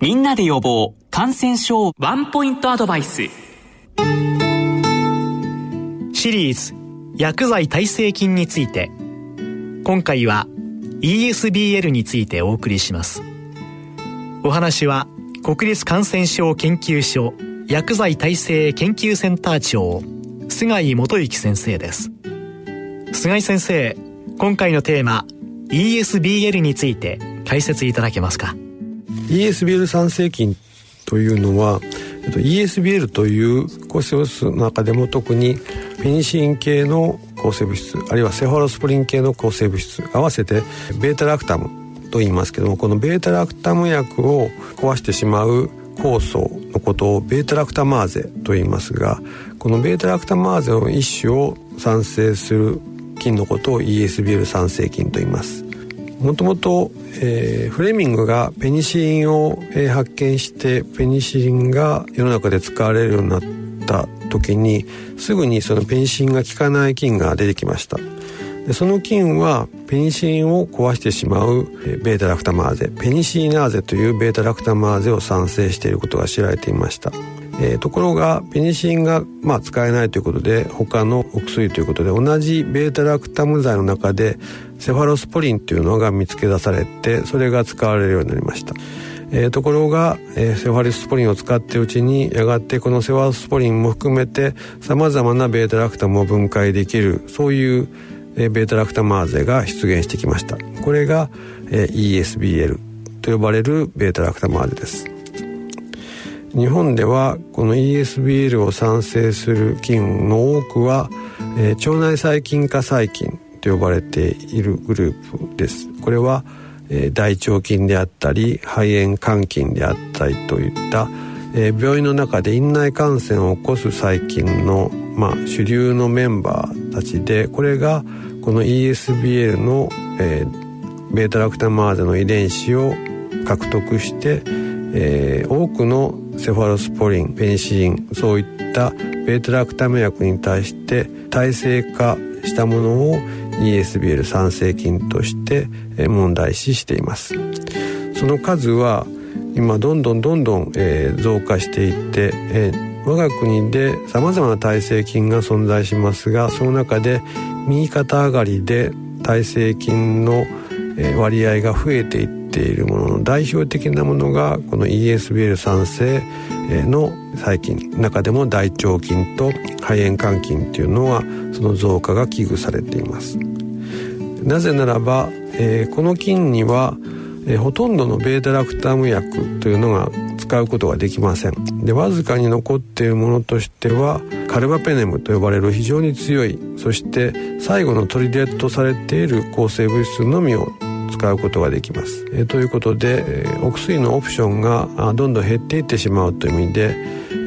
みんなで予防感染症。ワンポイントアドバイス。シリーズ。薬剤耐性菌について。今回は ESBL についてお送りします。お話は国立感染症研究所薬剤耐性研究センター長菅井元幸先生です。菅井先生今回のテーマ ESBL について解説いただけますか？ESBL 酸性菌というのは ESBL という抗生物質の中でも特にペニシン系の抗生物質あるいはセファロスプリン系の抗生物質合わせてベータラクタムと言いますけどもこのベータラクタム薬を壊してしまう酵素のことをベータラクタマーゼと言いますがこのベータラクタマーゼの一種を産生する菌のことを ESBL 産生菌と言います。もともと、フレミングがペニシリンを、えー、発見してペニシリンが世の中で使われるようになった時にすぐにそのペニシリンが効かない菌が出てきました。でその菌はペニシリンを壊してしまうベータラクタマーゼ。ペニシリナーゼというベータラクタマーゼを産生していることが知られていました。えー、ところがペニシリンが、まあ、使えないということで他のお薬ということで同じベータラクタム剤の中でセファロスポリンというのが見つけ出されてそれが使われるようになりました、えー、ところが、えー、セファロスポリンを使っているうちにやがてこのセファロスポリンも含めてさまざまなベータラクタムを分解できるそういう、えー、ベータラクタマーゼが出現してきました。これが、えー、ESBL と呼ばれるベータラクタマーゼです。日本ではこの ESBL を産生する菌の多くは、えー、腸内細菌化細菌と呼ばれているグループです。これは、えー、大腸菌であったり肺炎肝菌であったりといった、えー、病院の中で院内感染を起こす細菌の、まあ、主流のメンバーたちでこれがこの ESBL の、えー、ベータラクタマーゼの遺伝子を獲得して、えー、多くのセファロスポリンペニシリンそういったベータラクタム薬に対して耐性化したものを ESBL 酸性菌として問題視しています。その数は今どんどんどんどん、えー、増加していって、えー、我が国でさまざまな耐性菌が存在しますがその中で右肩上がりで耐性菌の割合が増えていっているものの代表的なものがこの ESBL 酸性の細菌中でも大腸菌と肺炎肝菌っていうのはその増加が危惧されています。なぜならば、えー、この菌には、えー、ほとんどのベータラクタム薬というのが使うことができません。でわずかに残っているものとしてはカルバペネムと呼ばれる非常に強い。そして最後の砦とされている抗生物質のみを使うことができます。えー、ということで、えー、お薬のオプションがどんどん減っていってしまうという意味で、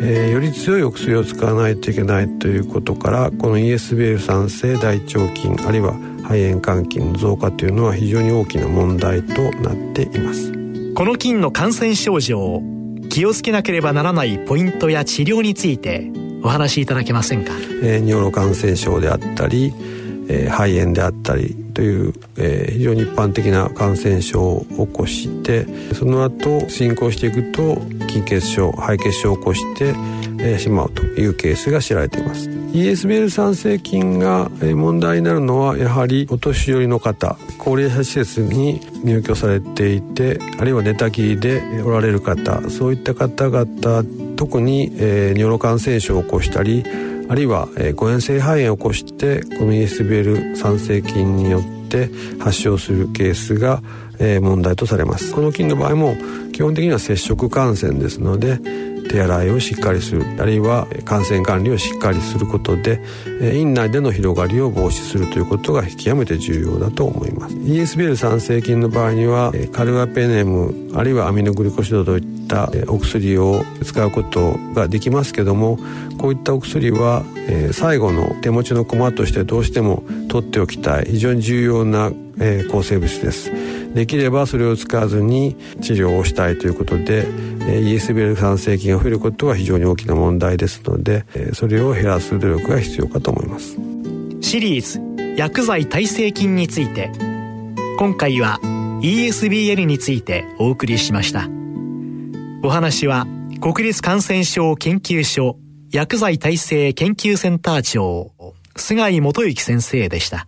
えー、より強いお薬を使わないといけないということからこの ESBL 酸性大腸菌あるいは肺炎肝菌の増加というのは非常に大きな問題となっていますこの菌の感染症状気をつけなければならないポイントや治療についてお話しいただけませんか、えー、尿路感染症であったり、えー、肺炎であったりという、えー、非常に一般的な感染症を起こしてその後進行していくと筋血症肺血症を起こして、え、しまうというケースが知られています。ESBL 酸性菌が問題になるのはやはりお年寄りの方高齢者施設に入居されていてあるいは寝たきりでおられる方そういった方々特に、えー、尿路感染症を起こしたりあるいは、えー、誤嚥性肺炎を起こしてこの ESBL 酸性菌によって発症するケースが、え、問題とされます。この菌の場合も基本的には接触感染ですので手洗いをしっかりする。あるいは感染管理をしっかりすることで院内での広がりを防止するということが極めて重要だと思います。ESBL 酸性菌の場合にはカルアペネムあるいはアミノグリコシドといったお薬を使うことができますけどもこういったお薬は最後の手持ちの駒としてどうしても取っておきたい。非常に重要な抗生物です。できればそれを使わずに治療をしたいということで ESBL 酸性菌が増えることは非常に大きな問題ですのでそれを減らす努力が必要かと思います。シリーズ薬剤耐性菌について。今回は ESBL についてお送りしました。お話は国立感染症研究所薬剤耐性研究センター長菅井元幸先生でした。